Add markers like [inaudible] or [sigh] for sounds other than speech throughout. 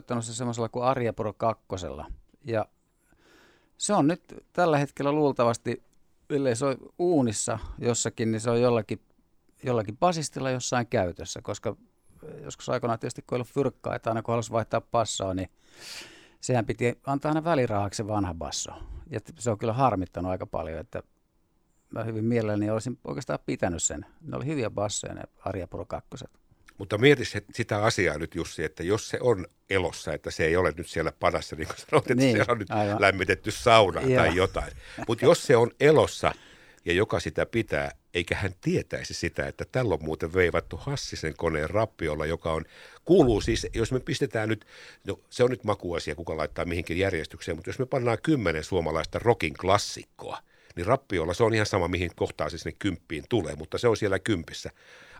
soittanut se semmoisella kuin Arja Pro 2. Ja se on nyt tällä hetkellä luultavasti, ellei se on uunissa jossakin, niin se on jollakin, jollakin basistilla jossain käytössä, koska joskus aikoinaan tietysti kun ei ollut fyrkkaa, että aina kun halusi vaihtaa passoa, niin sehän piti antaa aina välirahaksi se vanha basso. Ja se on kyllä harmittanut aika paljon, että mä hyvin mielelläni olisin oikeastaan pitänyt sen. Ne oli hyviä bassoja ne Arja Pro 2. Mutta mieti sitä asiaa nyt Jussi, että jos se on elossa, että se ei ole nyt siellä padassa, niin kuin sanoit, että niin, siellä on nyt aivan. lämmitetty sauna Joo. tai jotain. Mutta jos se on elossa ja joka sitä pitää, eikä hän tietäisi sitä, että tällä on muuten veivattu Hassisen koneen rappiolla, joka on, kuuluu siis, jos me pistetään nyt, no se on nyt makuasia, kuka laittaa mihinkin järjestykseen, mutta jos me pannaan kymmenen suomalaista rockin klassikkoa, niin rappiolla se on ihan sama, mihin kohtaan se sinne kymppiin tulee, mutta se on siellä kympissä.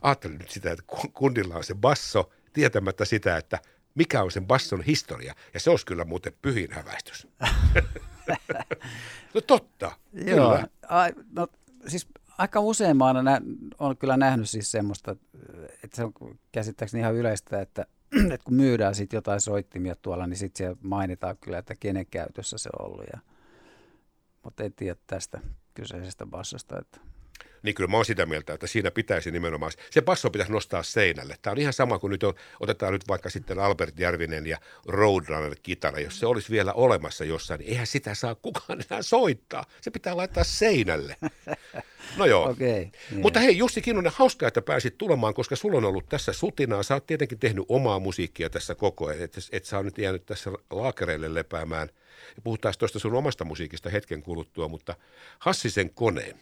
Ajattelin nyt sitä, että kundilla on se basso, tietämättä sitä, että mikä on sen basson historia. Ja se olisi kyllä muuten pyhin häväistys. [laughs] no totta, Joo, kyllä. A, no, siis aika usein mä olen, nä- olen kyllä nähnyt siis semmoista, että se on käsittääkseni ihan yleistä, että, [clears throat] että kun myydään sitten jotain soittimia tuolla, niin sitten siellä mainitaan kyllä, että kenen käytössä se on ollut. Ja, mutta en tiedä tästä kyseisestä bassosta, että niin kyllä mä oon sitä mieltä, että siinä pitäisi nimenomaan, se basso pitäisi nostaa seinälle. Tämä on ihan sama kuin nyt on, otetaan nyt vaikka sitten Albert Järvinen ja Roadrunner-kitara, jos se olisi vielä olemassa jossain, niin eihän sitä saa kukaan enää soittaa. Se pitää laittaa seinälle. No joo. [laughs] Okay, yeah. Mutta hei Jussi Kinnunen, hauskaa, että pääsit tulemaan, koska sulla on ollut tässä sutinaa. Sä oot tietenkin tehnyt omaa musiikkia tässä koko ajan, että et sä oot nyt jäänyt tässä laakereille lepäämään. Puhutaan tuosta sun omasta musiikista hetken kuluttua, mutta Hassisen koneen,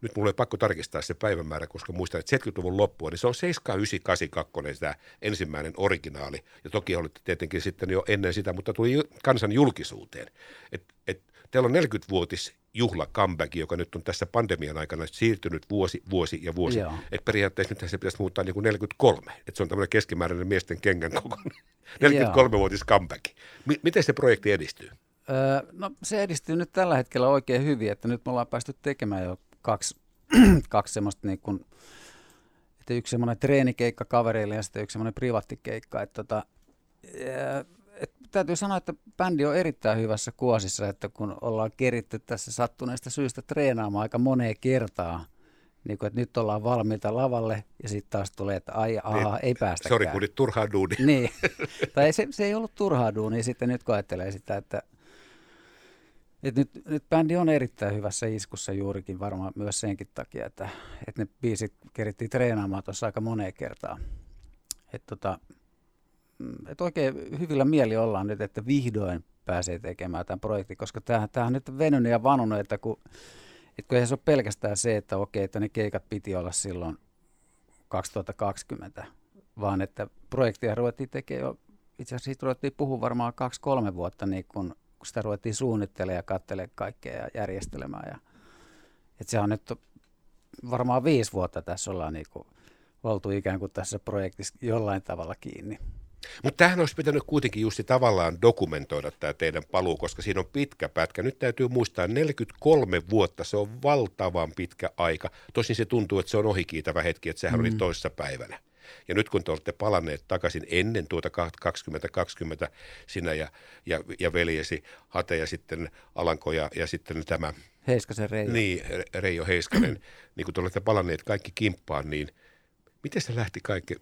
nyt mulla on pakko tarkistaa se päivämäärä, koska muistan, että 70-luvun loppua, niin se on 7982 tämä ensimmäinen originaali. Ja toki olitte tietenkin sitten jo ennen sitä, mutta tuli kansan julkisuuteen. Et, et, teillä on 40-vuotis juhla comeback, joka nyt on tässä pandemian aikana siirtynyt vuosi, vuosi ja vuosi. Että periaatteessa nyt se pitäisi muuttaa niin kuin 43. Että se on tämmöinen keskimääräinen miesten kengän kokoinen. 43-vuotis comeback. M- miten se projekti edistyy? Öö, no se edistyy nyt tällä hetkellä oikein hyvin, että nyt me ollaan päästy tekemään jo kaksi, [clears throat] kaksi semmoista niin kuin, että yksi semmoinen treenikeikka kavereille ja sitten yksi semmoinen privaattikeikka. Että tota, et täytyy sanoa, että bändi on erittäin hyvässä kuosissa, että kun ollaan keritty tässä sattuneesta syystä treenaamaan aika moneen kertaa, niin kuin, että nyt ollaan valmiita lavalle ja sitten taas tulee, että ai, aha, niin, ei päästä. Sori, kun nyt turhaa duuni. Niin, [laughs] tai se, se ei ollut turhaa duuni, sitten nyt kun ajattelee sitä, että et nyt, nyt bändi on erittäin hyvässä iskussa juurikin varmaan myös senkin takia, että, että ne biisit kerittiin treenaamaan tuossa aika moneen kertaan. Että tota, mm, et oikein hyvillä mieli ollaan nyt, että vihdoin pääsee tekemään tämän projektin, koska tämähän, tämähän nyt on venynyt ja vanunut, että kun, että kun ei se ole pelkästään se, että okei, että ne keikat piti olla silloin 2020, vaan että projektia ruvettiin tekemään jo, itse asiassa siitä ruvettiin puhua varmaan kaksi-kolme vuotta niin kun kun sitä ruvettiin suunnittelemaan ja katselemaan kaikkea ja järjestelemään. Ja, että se on nyt varmaan viisi vuotta tässä ollaan niin kuin oltu ikään kuin tässä projektissa jollain tavalla kiinni. Mutta tähän olisi pitänyt kuitenkin just tavallaan dokumentoida tämä teidän paluu, koska siinä on pitkä pätkä. Nyt täytyy muistaa, 43 vuotta, se on valtavan pitkä aika. Tosin se tuntuu, että se on ohikiitävä hetki, että sehän mm. oli toissa päivänä. Ja nyt kun te olette palanneet takaisin ennen tuota 2020, sinä ja, ja, ja veljesi Hate ja sitten Alanko ja, ja sitten tämä... Heiskasen Reijo. Niin, Reijo Heiskanen. [coughs] niin kun te olette palanneet kaikki kimppaan, niin miten se lähti kaikki...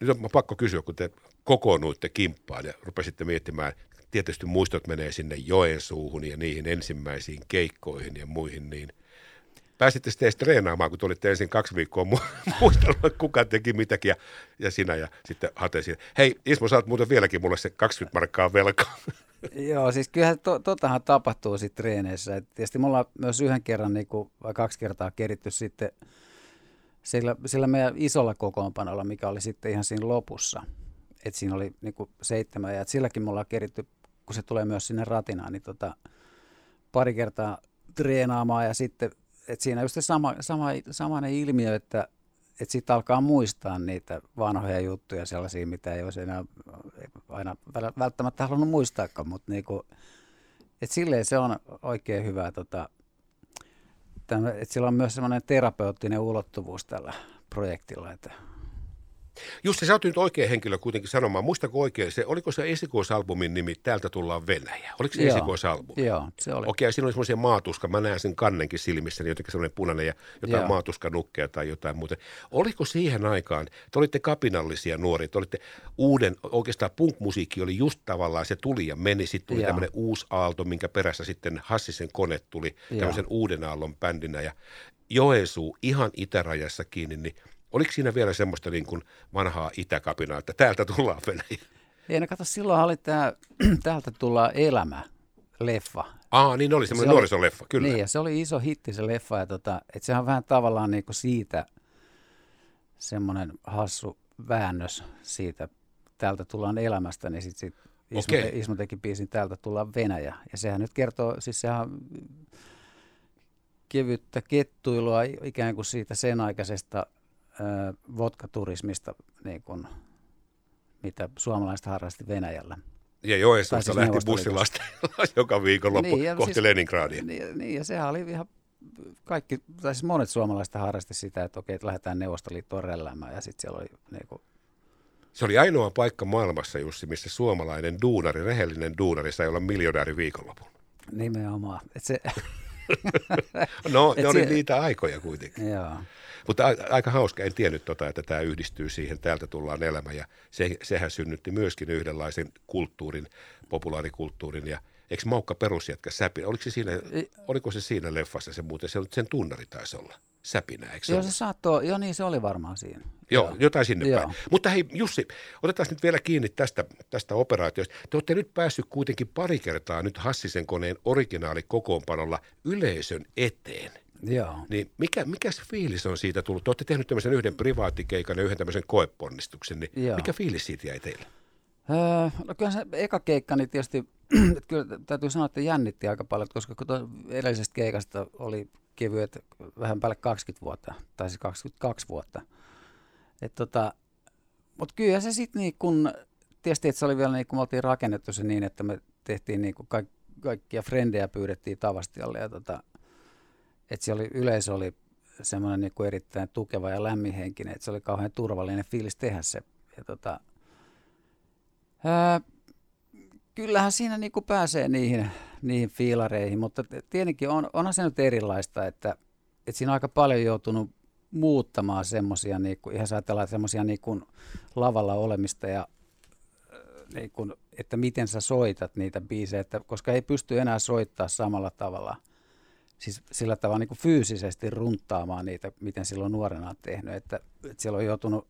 Nyt on pakko kysyä, kun te kokoonnuitte kimppaan ja rupesitte miettimään, tietysti muistot menee sinne Joensuuhun ja niihin ensimmäisiin keikkoihin ja muihin, niin – pääsitte sitten edes treenaamaan, kun tulitte ensin kaksi viikkoa mu- [laughs] muistella, kuka teki mitäkin ja, ja sinä ja sitten hatesin. Hei Ismo, saat muuten vieläkin mulle se 20 markkaa velkaa. [laughs] Joo, siis kyllähän to, totahan tapahtuu sitten treeneissä. Et tietysti me ollaan myös yhden kerran niin kuin, vai kaksi kertaa keritty sitten sillä, sillä meidän isolla kokoonpanolla, mikä oli sitten ihan siinä lopussa. että siinä oli niin kuin seitsemän ja silläkin me ollaan keritty, kun se tulee myös sinne ratinaan, niin tota, pari kertaa treenaamaan ja sitten et siinä just se sama, sama, samainen ilmiö, että että sitten alkaa muistaa niitä vanhoja juttuja, sellaisia, mitä ei olisi enää aina välttämättä halunnut muistaakaan, mutta niinku, et silleen se on oikein hyvä, tota, että sillä on myös semmoinen terapeuttinen ulottuvuus tällä projektilla, että Jussi, sä oot nyt oikea henkilö kuitenkin sanomaan. Muistako oikein, se, oliko se esikoisalbumin nimi Täältä tullaan Venäjä? Oliko se Joo. esikoisalbumi? Joo, se oli. Okei, siinä oli semmoisia maatuska, mä näen sen kannenkin silmissä, niin jotenkin semmoinen punainen ja jotain Joo. maatuskanukkeja tai jotain muuta. Oliko siihen aikaan, te olitte kapinallisia nuoria, te olitte uuden, oikeastaan punk-musiikki oli just tavallaan, se tuli ja meni, sitten tuli tämmöinen uusi aalto, minkä perässä sitten Hassisen kone tuli Joo. tämmöisen uuden aallon bändinä ja Joensuu ihan itärajassa kiinni, niin oliko siinä vielä semmoista niin kuin vanhaa itäkapinaa, että täältä tullaan Venäjä? Ei, no kato, silloin oli tämä, [clears throat] täältä tullaan elämä, leffa. Aa, niin oli semmoinen Se nuorisoleffa, kyllä. Niin, ja se oli iso hitti se leffa, ja tota, että sehän on vähän tavallaan niinku siitä semmoinen hassu väännös siitä, täältä tullaan elämästä, niin sitten sit Ismo, te, Ismo teki biisin Täältä tullaan Venäjä. Ja sehän nyt kertoo, siis sehän kevyttä kettuilua ikään kuin siitä sen aikaisesta vodkaturismista, niin kuin, mitä suomalaiset harrasti Venäjällä. Ja Joensuusta siis lähti bussilasta [laughs] joka viikonloppu Niin, kohti siis- Leningradia. Niin, niin, ja sehän oli ihan kaikki, tai siis monet suomalaiset harrasti sitä, että okei, että lähdetään Neuvostoliittoon rälläämään, ja sitten siellä oli niin kuin, Se oli ainoa paikka maailmassa, Jussi, missä suomalainen duunari, rehellinen duunari sai olla miljonääri viikonlopun. nimenomaan. Et se, [laughs] No, Et ne oli se- niitä aikoja kuitenkin. joo. Mutta a- aika hauska, en tiennyt tota, että tämä yhdistyy siihen, täältä tullaan elämä. Ja se, sehän synnytti myöskin yhdenlaisen kulttuurin, populaarikulttuurin. Ja eikö Maukka perusjätkä Säpinä, oliko se siinä, oliko se siinä leffassa se muuten, se, sen tunnari taisi olla, Säpinä, eikö se Joo, se saattoi, joo niin se oli varmaan siinä. Joo, jotain sinne Joo. päin. Mutta hei Jussi, otetaan nyt vielä kiinni tästä, tästä operaatiosta. Te olette nyt päässyt kuitenkin pari kertaa nyt Hassisen koneen originaalikokoonpanolla yleisön eteen. Joo. Niin mikä, mikä se fiilis on siitä tullut? Te olette tehnyt tämmöisen yhden privaattikeikan ja yhden tämmöisen koeponnistuksen, niin Joo. mikä fiilis siitä jäi teille? Öö, no kyllä se eka keikka, niin tietysti, [clears throat] kyllä täytyy sanoa, että jännitti aika paljon, koska edellisestä keikasta oli kevyet vähän päälle 20 vuotta, tai siis 22 vuotta. Et tota, Mutta kyllä se sitten niin kun, tietysti, että se oli vielä niin kun me oltiin rakennettu se niin, että me tehtiin niin kun kaik, kaikkia frendejä pyydettiin Tavastialle ja tota, että siellä oli, yleisö oli semmoinen niin kuin erittäin tukeva ja lämminhenkinen, että se oli kauhean turvallinen fiilis tehdä se. Ja tota, ää, kyllähän siinä niin kuin pääsee niihin, niihin fiilareihin, mutta tietenkin on, onhan se nyt erilaista, että, että siinä on aika paljon joutunut muuttamaan semmoisia, niin kuin, ihan ajatellaan semmoisia niin kuin lavalla olemista ja niin kuin, että miten sä soitat niitä biisejä, että, koska ei pysty enää soittaa samalla tavalla, siis sillä tavalla niin kuin fyysisesti runttaamaan niitä, miten silloin nuorena on tehnyt, että, että siellä on joutunut,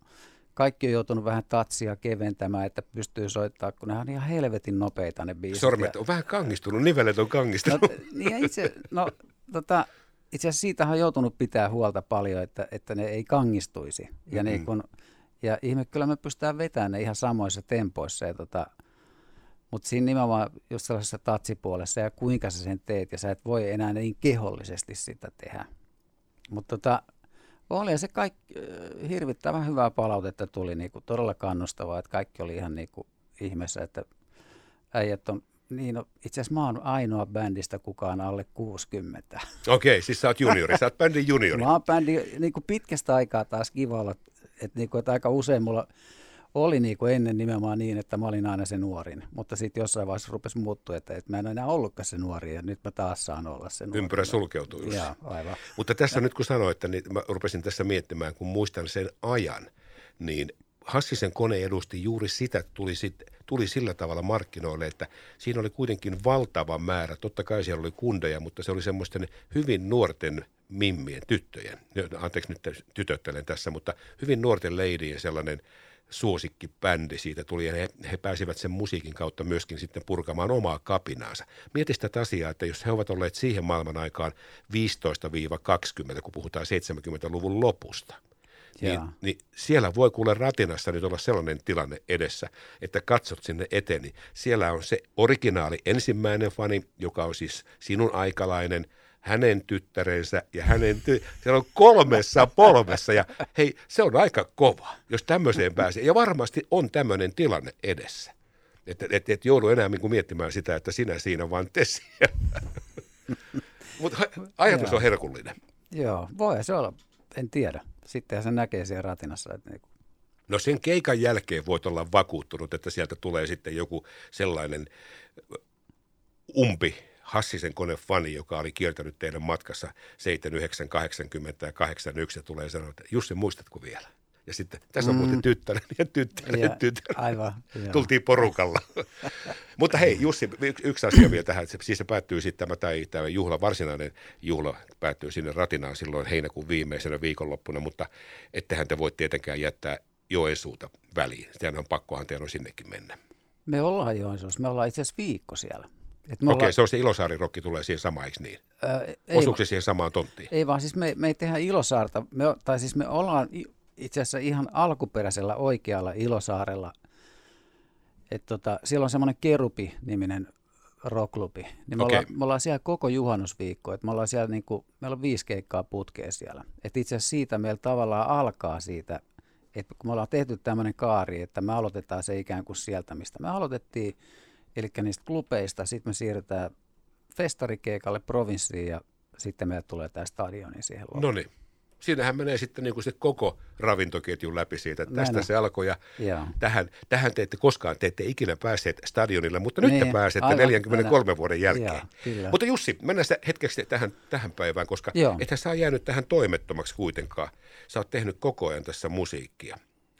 kaikki on joutunut vähän tatsia keventämään, että pystyy soittaa, kun ne on ihan helvetin nopeita ne biisit. Sormet on vähän kangistunut, nivelet on kangistunut. No, niin itse, no, tota, itse asiassa siitä on joutunut pitää huolta paljon, että, että ne ei kangistuisi. Ja, Mm-hmm. niin kun, ja ihme, kyllä me pystytään vetämään ne ihan samoissa tempoissa. Ja tota, mutta siinä nimenomaan just sellaisessa tatsipuolessa ja kuinka sä sen teet, ja sä et voi enää niin kehollisesti sitä tehdä. Mutta tota, oli se kaikki, hirvittävän hyvää palautetta tuli, niinku, todella kannustavaa, että kaikki oli ihan niinku ihmeessä, että äijät on niin, no, itse asiassa mä oon ainoa bändistä kukaan alle 60. Okei, siis sä oot juniori, sä oot bändin juniori. Mä oon bändi niin kuin pitkästä aikaa taas kiva olla, että, niin kuin, että aika usein mulla oli niin kuin ennen nimenomaan niin, että mä olin aina se nuorin, mutta sitten jossain vaiheessa rupesi muuttua, että, että mä en enää ollutkaan se nuori ja nyt mä taas saan olla se nuori. Ympyrä sulkeutuu. Jussi. Joo, aivan. Mutta tässä nyt kun sanoit, että niin mä rupesin tässä miettimään, kun muistan sen ajan, niin Hassisen kone edusti juuri sitä, että tuli, sit, tuli sillä tavalla markkinoille, että siinä oli kuitenkin valtava määrä, totta kai siellä oli kundeja, mutta se oli semmoisten hyvin nuorten mimmien, tyttöjen, anteeksi nyt tytöttelen tässä, mutta hyvin nuorten leidien sellainen suosikkibändi siitä tuli, ja he, he pääsivät sen musiikin kautta myöskin sitten purkamaan omaa kapinaansa. Mieti sitä asiaa, että jos he ovat olleet siihen maailman aikaan 15-20, kun puhutaan 70-luvun lopusta, niin, niin siellä voi kuule ratinassa nyt olla sellainen tilanne edessä, että katsot sinne eteen, niin siellä on se originaali ensimmäinen fani, joka on siis sinun aikalainen, hänen tyttärensä ja hänen ty- siellä on kolmessa polvessa ja hei, se on aika kova, jos tämmöiseen pääsee. Ja varmasti on tämmöinen tilanne edessä. Että et, et joudu enää niin miettimään sitä, että sinä siinä vaan te. [laughs] Mutta ajatus on herkullinen. Joo, voi se olla, en tiedä. Sittenhän se näkee siellä ratinassa, että niinku, No sen keikan jälkeen voit olla vakuuttunut, että sieltä tulee sitten joku sellainen umpi Hassisen konefani, joka oli kiertänyt teidän matkassa 79, 80 ja 81 ja tulee sanoa, että Jussi, muistatko vielä? Ja sitten, tässä on mm. muuten tyttären ja tyttären ja tyttären. Aivan. Tultiin porukalla. [laughs] Mutta hei Jussi, yksi, yksi asia vielä tähän. Se, siis se päättyy sitten tämä, tämä, tämä juhla, varsinainen juhla päättyy sinne ratinaan silloin heinäkuun viimeisenä viikonloppuna, mutta ettehän te voi tietenkään jättää Joensuuta väliin. Sehän on pakkohan teidän on sinnekin mennä. Me ollaan Joensuussa. Me ollaan itse asiassa viikko siellä. Okei, okay, se on se Ilosaari-rokki tulee siihen samaan, eikö niin? Öö, Osuuko se siihen samaan tonttiin? Ei vaan, siis me, me ei tehdä Ilosaarta, me, tai siis me ollaan itse asiassa ihan alkuperäisellä oikealla Ilosaarella. Et tota, siellä on semmoinen Kerupi-niminen rockklubi. Niin me, okay. ollaan, me ollaan siellä koko juhannusviikko. Et me ollaan siellä niinku, meillä on viisi keikkaa putkea siellä. Et itse asiassa siitä meillä tavallaan alkaa siitä, että kun me ollaan tehty tämmöinen kaari, että me aloitetaan se ikään kuin sieltä, mistä me aloitettiin, eli niistä klubeista, sitten me siirrytään festarikeikalle provinssiin ja sitten meille tulee tämä stadioni siihen loppuun. No niin siinähän menee sitten niin kuin se koko ravintoketjun läpi siitä, että tästä Näin. se alkoi ja tähän, tähän te ette koskaan, te ette ikinä päässeet stadionille, mutta nyt niin, te pääsette aivan, 43 aivan. vuoden jälkeen. Joo, mutta Jussi, mennään hetkeksi tähän, tähän päivään, koska Joo. ethän sä jäänyt tähän toimettomaksi kuitenkaan. Sä oot tehnyt koko ajan tässä musiikkia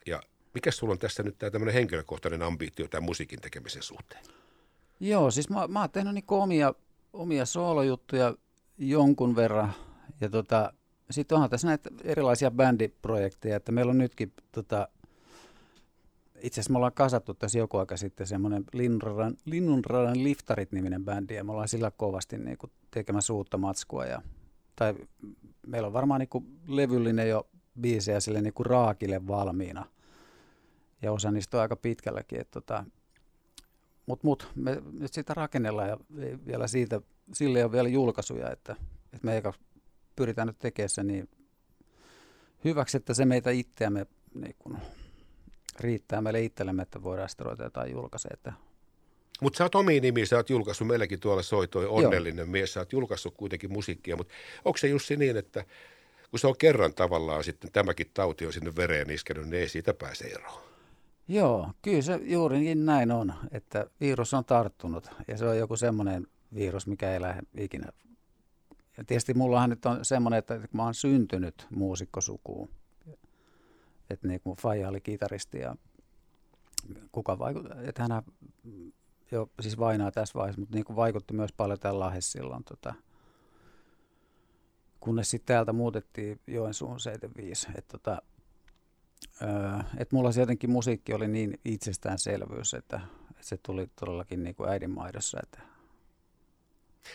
ja mikä sulla on tässä nyt tämä tämmöinen henkilökohtainen ambitio tämän musiikin tekemisen suhteen? Joo, siis mä, mä oon tehnyt niin omia, omia soolojuttuja jonkun verran ja tota, sitten onhan tässä näitä erilaisia bändiprojekteja, että meillä on nytkin tota, itse asiassa me ollaan kasattu tässä joku aika sitten semmoinen Linnunradan, Linnunradan Liftarit-niminen bändi, ja me ollaan sillä kovasti niin kuin, tekemässä uutta matskua. Ja, tai meillä on varmaan niin kuin, levyllinen jo biisejä sille niin kuin raakille valmiina. Ja osa niistä on aika pitkälläkin. Että, tota, Mutta mut, me nyt sitä rakennellaan ja vielä siitä, sille ei ole vielä julkaisuja, että, että me eikä pyritään nyt tekemään se niin hyväksi, että se meitä itseämme niin kun, riittää meille itsellemme, että voidaan sitten ruveta jotain julkaisee. Että... Mutta sä oot omiin nimiin, sä oot julkaissut, meilläkin tuolla soitoi onnellinen Joo. mies, sä oot julkaissut kuitenkin musiikkia, mutta onko se Jussi niin, että kun se on kerran tavallaan sitten tämäkin tauti on sinne vereen iskenyt, niin ei siitä pääse eroon? Joo, kyllä se juurikin näin on, että virus on tarttunut ja se on joku semmoinen virus, mikä ei lähde ikinä ja tietysti mullahan nyt on semmoinen, että mä oon syntynyt muusikkosukuun. Että niin kuin Faija oli kitaristi ja kuka vaikutti, että hän jo siis vainaa tässä vaiheessa, mutta niin kuin vaikutti myös paljon tämän Lahes silloin. Tota, kunnes sitten täältä muutettiin Joensuun 75. Että tota, et mulla se jotenkin musiikki oli niin itsestäänselvyys, että, että se tuli todellakin niin kuin äidinmaidossa, että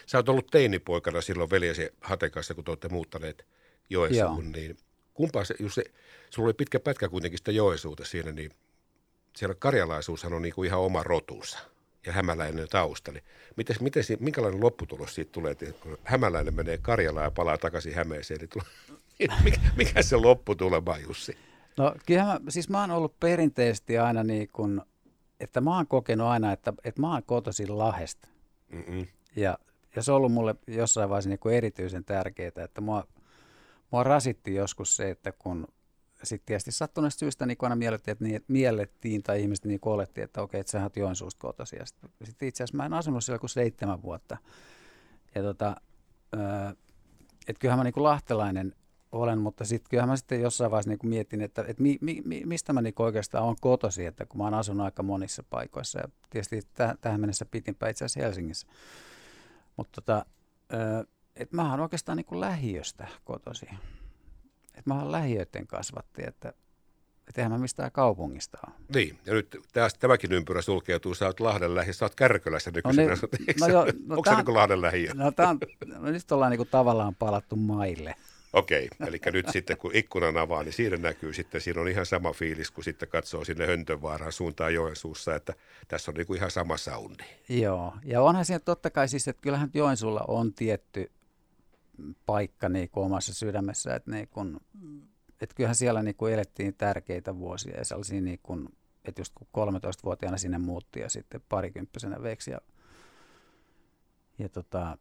Sä oot ollut teinipoikana silloin veljesi Hatekassa, kun te olette muuttaneet Joensuuhun, niin kumpaa se, jos se, sulla oli pitkä pätkä kuitenkin sitä Joensuuta siinä, niin siellä karjalaisuushan on niin kuin ihan oma rotunsa ja hämäläinen tausta. Niin miten, miten, minkälainen lopputulos siitä tulee, että hämäläinen menee Karjalaan ja palaa takaisin Hämeeseen, niin tulee, [laughs] mikä, mikä se lopputulema, Jussi? No kyllä mä, siis mä oon ollut perinteisesti aina niin kuin, että mä oon kokenut aina, että, että mä oon kotoisin Lahesta. Mm-mm. Ja ja se on ollut mulle jossain vaiheessa niin kuin erityisen tärkeää, että mua, mua rasitti joskus se, että kun sitten tietysti sattuneesta syystä niin aina miellettiin, että niin, miellettiin tai ihmiset niin olettiin, että okei, että sä oot Joensuusta kotoisin. Sitten sit itse asiassa mä en asunut siellä kuin seitsemän vuotta. Ja tota, että kyllähän mä niin kuin lahtelainen olen, mutta sitten kyllähän mä sitten jossain vaiheessa niin kuin mietin, että, että mi, mi, mistä mä niin oikeastaan olen kotosi, että kun mä oon asunut aika monissa paikoissa ja tietysti täh, tähän mennessä pitinpä itse asiassa Helsingissä. Mutta tota, että mä oon oikeastaan niin kuin lähiöstä kotosi. Että mä oon lähiöiden kasvatti, että että eihän mä mistään kaupungista ole. Niin, ja nyt tästä, tämäkin ympyrä sulkeutuu. Sä oot Lahden lähi, sä oot Kärkölässä nykyisin. No, niin, no, jo, no, Onko se niin Lahden lähiö? No, on, no nyt ollaan niin kuin tavallaan palattu maille. Okei, eli nyt sitten kun ikkunan avaa, niin siinä näkyy sitten, siinä on ihan sama fiilis, kun sitten katsoo sinne Höntönvaaraan suuntaan Joensuussa, että tässä on niin kuin ihan sama soundi. Joo, ja onhan siinä totta kai siis, että kyllähän Joensuulla on tietty paikka niin kuin omassa sydämessä, että, niin kuin, että kyllähän siellä niin kuin elettiin tärkeitä vuosia ja sellaisia niin kuin, että just kun 13-vuotiaana sinne muutti ja sitten parikymppisenä veksi ja, ja tota,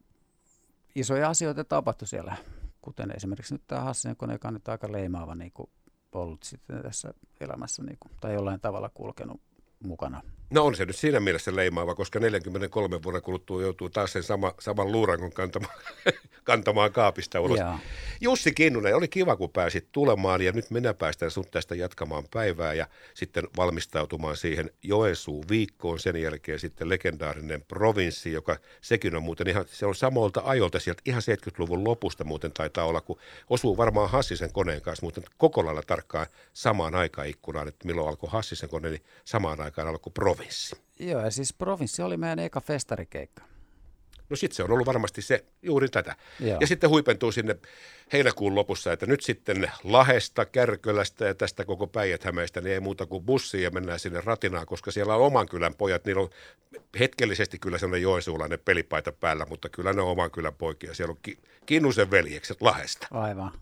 isoja asioita tapahtui siellä kuten esimerkiksi nyt tämä Hassinen kone, joka on nyt aika leimaava niin kuin ollut sitten tässä elämässä niin kuin, tai jollain tavalla kulkenut mukana. No on se nyt siinä mielessä leimaava, koska 43 vuoden kuluttua joutuu taas sen sama, saman luurangon kantamaan, [laughs] kantamaan kaapista ulos. Joo. Jussi Kinnunen, oli kiva kun pääsit tulemaan ja nyt minä päästän sut tästä jatkamaan päivää ja sitten valmistautumaan siihen Joensuu viikkoon. Sen jälkeen sitten legendaarinen provinssi, joka sekin on muuten ihan, se on samoilta ajolta sieltä ihan 70-luvun lopusta muuten taitaa olla, kun osuu varmaan Hassisen koneen kanssa muuten koko lailla tarkkaan samaan aikaikkunaan, että milloin alkoi Hassisen kone, niin samaan aikaan alkoi provinssi provinssi. Joo, ja siis provinssi oli meidän eka festarikeikka. No sitten se on ollut varmasti se juuri tätä. Joo. Ja sitten huipentuu sinne heinäkuun lopussa, että nyt sitten Lahesta, Kärkölästä ja tästä koko päijät niin ei muuta kuin bussi ja mennään sinne Ratinaan, koska siellä on oman kylän pojat, niillä on hetkellisesti kyllä sellainen joensuulainen pelipaita päällä, mutta kyllä ne on oman kylän poikia. Siellä on ki- Kinnusen veljekset Lahesta. Aivan.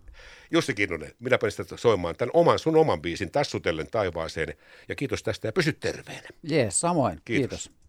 Jussi Kinnunen, minä sitä soimaan tämän oman, sun oman biisin Tassutellen taivaaseen. Ja kiitos tästä ja pysy terveenä. Jees, samoin. Kiitos. kiitos.